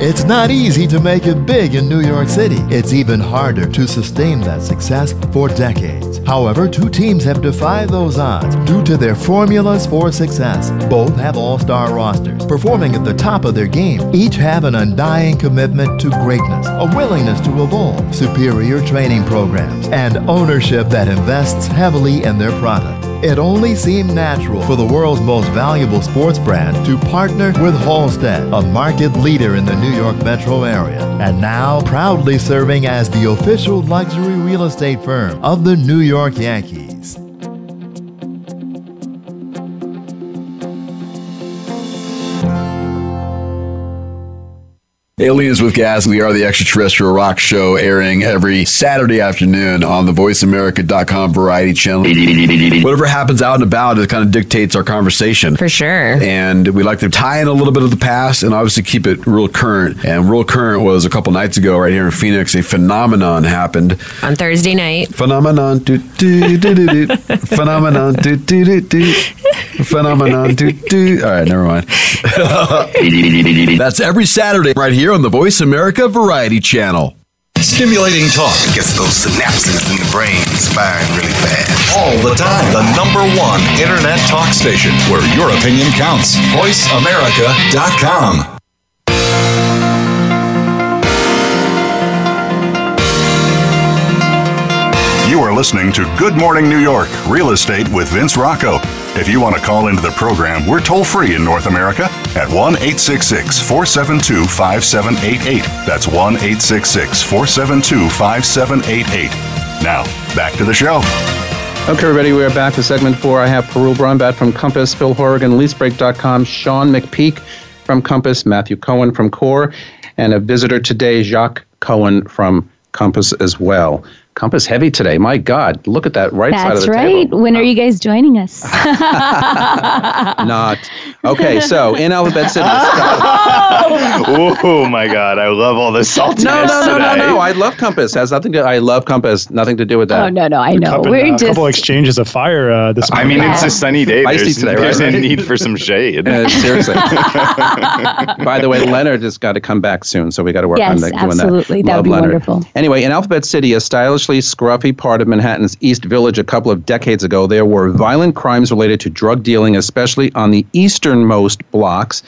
It's not easy to make it big in New York City. It's even harder to sustain that success for decades. However, two teams have defied those odds due to their formulas for success. Both have all star rosters, performing at the top of their game. Each have an undying commitment to greatness, a willingness to evolve, superior training programs, and ownership that invests heavily in their product. It only seemed natural for the world's most valuable sports brand to partner with Halstead, a market leader in the New York metro area, and now proudly serving as the official luxury real estate firm of the New York Yankees. Aliens with Gas, we are the extraterrestrial rock show airing every Saturday afternoon on the voiceamerica.com variety channel. Whatever happens out and about, it kind of dictates our conversation. For sure. And we like to tie in a little bit of the past and obviously keep it real current. And real current was a couple nights ago right here in Phoenix, a phenomenon happened. On Thursday night. Phenomenon. Do, do, do, do, do. phenomenon. Do, do, do, do. Phenomenon. Do, do. All right, never mind. That's every Saturday right here on the Voice America Variety Channel. Stimulating talk gets those synapses in the brain firing really fast. All the time. The number one internet talk station where your opinion counts. VoiceAmerica.com. You are listening to Good Morning New York Real Estate with Vince Rocco. If you want to call into the program, we're toll free in North America at 1 866 472 5788. That's 1 866 472 5788. Now, back to the show. Okay, everybody, we are back to segment four. I have Parul Brahmbhatt from Compass, Phil Horrigan, LeaseBreak.com, Sean McPeak from Compass, Matthew Cohen from Core, and a visitor today, Jacques Cohen from Compass as well. Compass heavy today. My God, look at that right That's side of the right. table. That's right. When are you guys joining us? Not. Okay, so in Alphabet City. oh my God, I love all this saltiness No, no, no, no, today. no. I love Compass. Has nothing to. I love Compass. Nothing to do with that. oh no, no, I know. Couple, We're a just couple exchanges of fire uh, this I morning. mean, it's a sunny day. Feisty There's, today, there's right? a need for some shade. Uh, seriously. By the way, Leonard has got to come back soon, so we got to work on Yes, that, doing absolutely. that. That would be Leonard. wonderful. Anyway, in Alphabet City, a stylishly scruffy part of Manhattan's East Village a couple of decades ago, there were violent crimes related to drug dealing, especially on the easternmost blocks.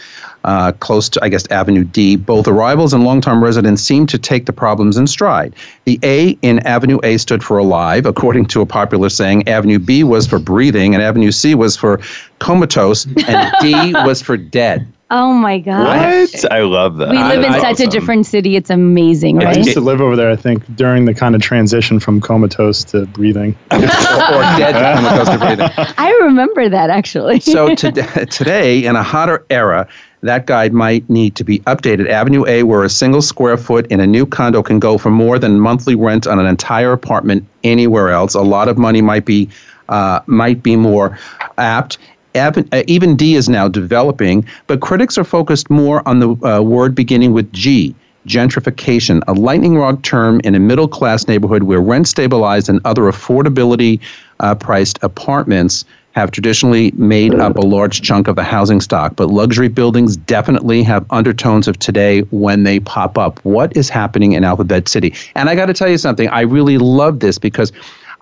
Uh, close to, I guess, Avenue D. Both arrivals and long-term residents seemed to take the problems in stride. The A in Avenue A stood for alive, according to a popular saying. Avenue B was for breathing, and Avenue C was for comatose, and D was for dead. Oh my god. What? I love that. We live in I- such a different city. It's amazing, I used to live over there, I think, during the kind of transition from comatose to breathing. or, or dead comatose to breathing. I remember that actually. So to, today, in a hotter era, that guide might need to be updated. Avenue A, where a single square foot in a new condo can go for more than monthly rent on an entire apartment anywhere else. A lot of money might be uh, might be more apt. Uh, even D is now developing, but critics are focused more on the uh, word beginning with G. Gentrification, a lightning rod term in a middle class neighborhood where rent stabilized and other affordability uh, priced apartments have traditionally made up a large chunk of the housing stock, but luxury buildings definitely have undertones of today when they pop up. What is happening in Alphabet City? And I got to tell you something, I really love this because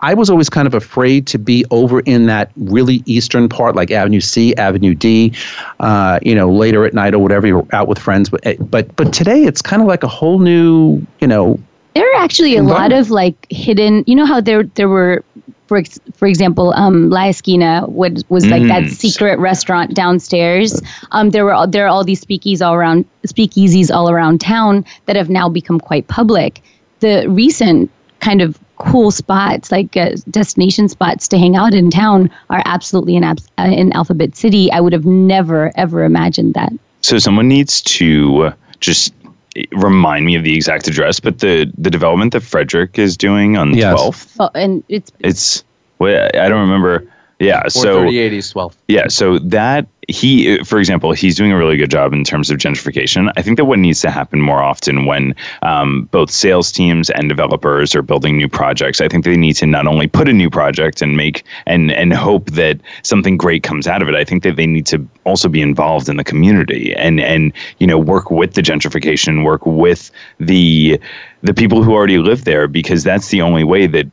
I was always kind of afraid to be over in that really eastern part, like Avenue C, Avenue D, uh, you know, later at night or whatever, you're out with friends. But, eh, but, but today it's kind of like a whole new, you know, there are actually a lot of like hidden. You know how there there were. For, ex- for example, um, La Esquina was, was like that Mm. secret restaurant downstairs. Um, there were all, there are all these speakeasies all around speakeasies all around town that have now become quite public. The recent kind of cool spots, like uh, destination spots to hang out in town, are absolutely in abs- uh, in Alphabet City. I would have never ever imagined that. So someone needs to just remind me of the exact address, but the the development that Frederick is doing on Yes. 12th, Oh, and it's it's wait, I don't remember. Yeah, so 430 12. yeah, so that he, for example, he's doing a really good job in terms of gentrification. I think that what needs to happen more often when um, both sales teams and developers are building new projects, I think they need to not only put a new project and make and and hope that something great comes out of it. I think that they need to also be involved in the community and and you know work with the gentrification, work with the the people who already live there because that's the only way that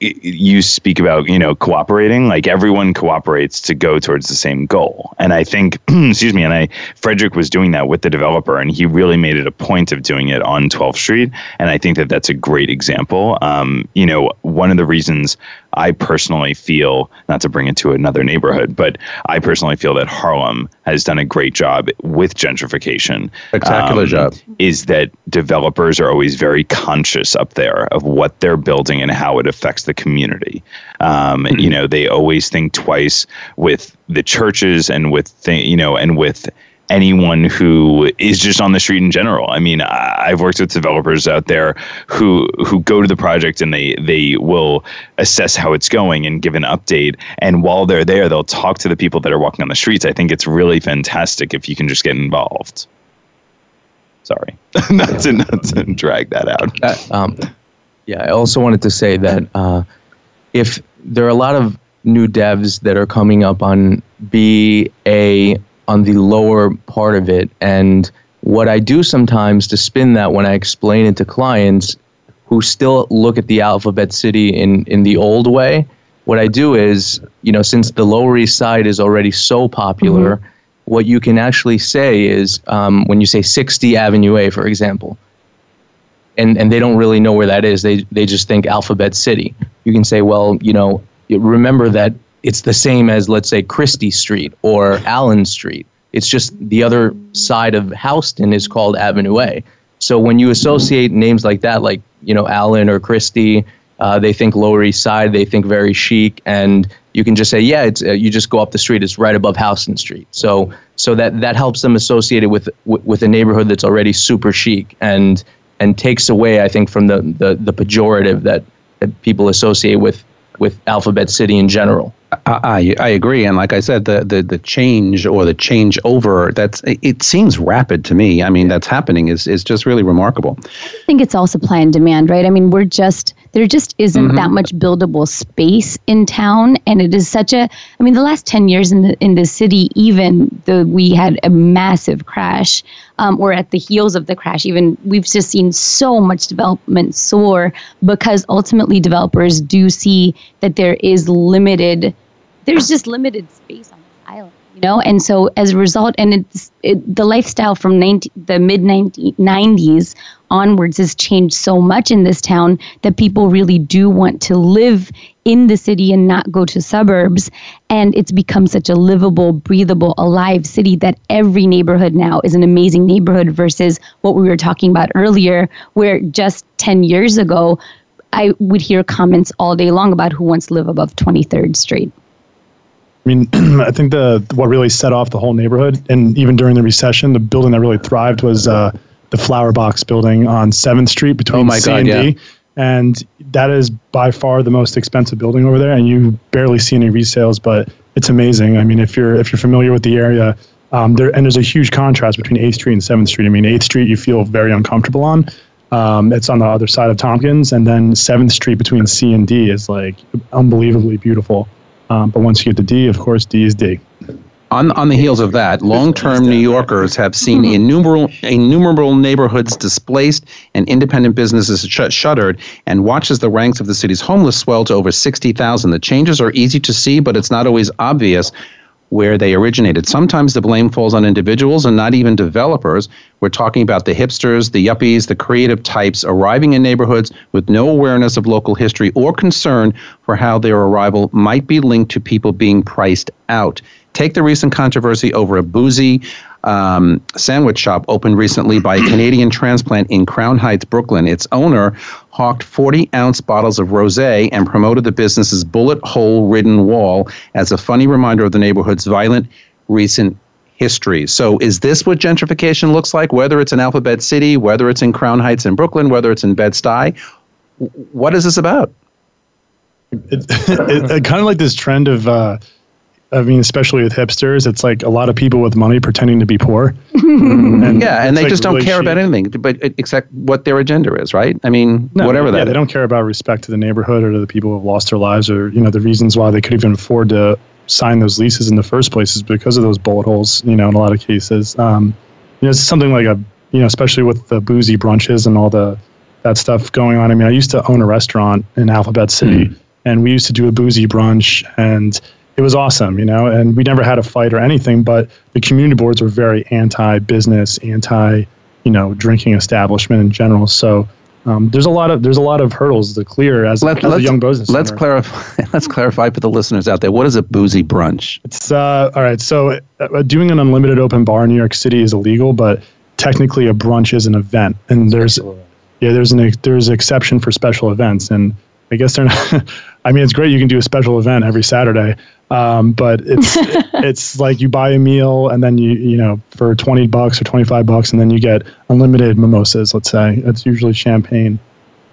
you speak about you know cooperating like everyone cooperates to go towards the same goal. And i think excuse me and i frederick was doing that with the developer and he really made it a point of doing it on 12th street. And i think that that's a great example. Um, you know one of the reasons i personally feel not to bring it to another neighborhood but i personally feel that harlem has done a great job with gentrification spectacular um, job is that developers are always very conscious up there of what they're building and how it affects the community. Um, mm-hmm. You know, they always think twice with the churches and with th- you know and with anyone who is just on the street in general. I mean, I've worked with developers out there who who go to the project and they they will assess how it's going and give an update. And while they're there, they'll talk to the people that are walking on the streets. I think it's really fantastic if you can just get involved. Sorry, not to not to drag that out. Uh, um, yeah, I also wanted to say that uh, if there are a lot of new devs that are coming up on BA on the lower part of it, and what I do sometimes to spin that when I explain it to clients who still look at the Alphabet City in, in the old way, what I do is, you know, since the Lower East Side is already so popular, mm-hmm. what you can actually say is um, when you say 60 Avenue A, for example, and, and they don't really know where that is. They, they just think Alphabet City. You can say, well, you know, remember that it's the same as, let's say, Chrystie Street or Allen Street. It's just the other side of Houston is called Avenue A. So when you associate names like that, like, you know, Allen or Chrystie, uh, they think Lower East Side, they think very chic, and you can just say, yeah, it's uh, you just go up the street, it's right above Houston Street. So so that that helps them associate it with with a neighborhood that's already super chic, and and takes away, I think, from the, the, the pejorative that, that people associate with with Alphabet City in general. I, I agree, and like I said, the, the the change or the change over that's it seems rapid to me. I mean, that's happening is is just really remarkable. I think it's all supply and demand, right? I mean, we're just there just isn't mm-hmm. that much buildable space in town, and it is such a. I mean, the last ten years in the in the city, even though we had a massive crash, um, or at the heels of the crash, even we've just seen so much development soar because ultimately developers do see that there is limited there's just limited space on this island, you know? And so as a result, and it's it, the lifestyle from 19, the mid 90s onwards has changed so much in this town that people really do want to live in the city and not go to suburbs. And it's become such a livable, breathable, alive city that every neighborhood now is an amazing neighborhood versus what we were talking about earlier, where just 10 years ago, I would hear comments all day long about who wants to live above 23rd Street. I mean, I think the what really set off the whole neighborhood, and even during the recession, the building that really thrived was uh, the Flower Box building on Seventh Street between oh my C God, and D. And that is by far the most expensive building over there, and you barely see any resales, but it's amazing. I mean, if you're if you're familiar with the area, um, there and there's a huge contrast between Eighth Street and Seventh Street. I mean, Eighth Street you feel very uncomfortable on. Um, it's on the other side of Tompkins, and then Seventh Street between C and D is like unbelievably beautiful. Um, but once you get to D, of course, D is D. On, on the heels of that, long term New Yorkers have seen mm-hmm. innumerable, innumerable neighborhoods displaced and independent businesses sh- shuttered, and watch as the ranks of the city's homeless swell to over 60,000. The changes are easy to see, but it's not always obvious where they originated. Sometimes the blame falls on individuals and not even developers. We're talking about the hipsters, the yuppies, the creative types arriving in neighborhoods with no awareness of local history or concern for how their arrival might be linked to people being priced out. Take the recent controversy over a boozy um, sandwich shop opened recently by a Canadian transplant in Crown Heights, Brooklyn. Its owner hawked 40 ounce bottles of rose and promoted the business's bullet hole ridden wall as a funny reminder of the neighborhood's violent recent history. So, is this what gentrification looks like? Whether it's in Alphabet City, whether it's in Crown Heights in Brooklyn, whether it's in Bed Stuy, what is this about? It, it, it, kind of like this trend of uh, I mean, especially with hipsters, it's like a lot of people with money pretending to be poor. and yeah, and they like just don't really care cheap. about anything, but except what their agenda is, right? I mean, no, whatever that. Yeah, they don't care about respect to the neighborhood or to the people who have lost their lives, or you know, the reasons why they could even afford to sign those leases in the first place is because of those bullet holes. You know, in a lot of cases, um, you know, it's something like a you know, especially with the boozy brunches and all the that stuff going on. I mean, I used to own a restaurant in Alphabet City, mm. and we used to do a boozy brunch, and it was awesome, you know. And we never had a fight or anything, but the community boards were very anti-business, anti, you know, drinking establishment in general. So um, there's a lot of there's a lot of hurdles to clear as, Let, as a young business. Let's clarify. Let's clarify for the listeners out there. What is a boozy brunch? It's uh, all right. So uh, doing an unlimited open bar in New York City is illegal, but technically a brunch is an event, and there's yeah there's an there's an exception for special events, and I guess they're not. I mean, it's great you can do a special event every Saturday, um, but it's it's like you buy a meal and then you you know for twenty bucks or twenty five bucks, and then you get unlimited mimosas. Let's say it's usually champagne.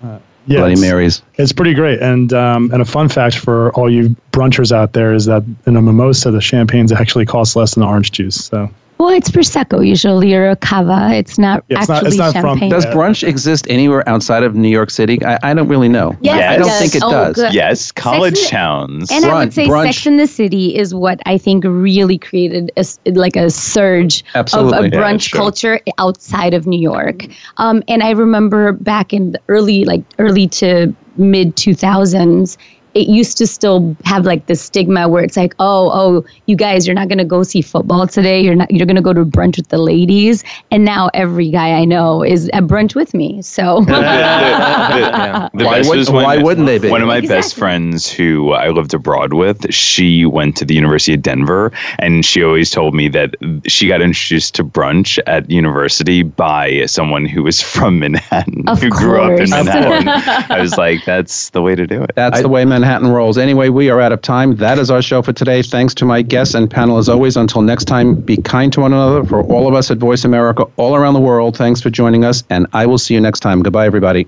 Uh, yeah, Bloody it's, Marys. It's pretty great, and um, and a fun fact for all you brunchers out there is that in a mimosa, the champagnes actually cost less than the orange juice. So well, it's prosecco usually or a cava. It's not it's actually not, it's not champagne. From, does brunch exist anywhere outside of New York City? I, I don't really know. Yes, yes. I don't think it oh, does. Good. Yes, college Sex towns. And I would say brunch. Sex in the City is what I think really created a, like a surge Absolutely. of a brunch sure. culture outside of New York. Um, and I remember back in the early, like early to mid 2000s, it used to still have like the stigma where it's like, oh, oh, you guys, you're not gonna go see football today. You're not. You're gonna go to brunch with the ladies. And now every guy I know is at brunch with me. So The Why best would- was when- why wouldn't they be? One of my best friends who I lived abroad with, she went to the University of Denver, and she always told me that she got introduced to brunch at university by someone who was from Manhattan, Of who grew up in course. Of Manhattan. I was like, that's the way to do it. That's the way Manhattan rolls. Anyway, we are out of time. That is our show for today. Thanks to my guests and panel as always. Until next time, be kind to one another. For all of us at Voice America all around the world, thanks for joining us, and I will see you next time. Goodbye, everybody.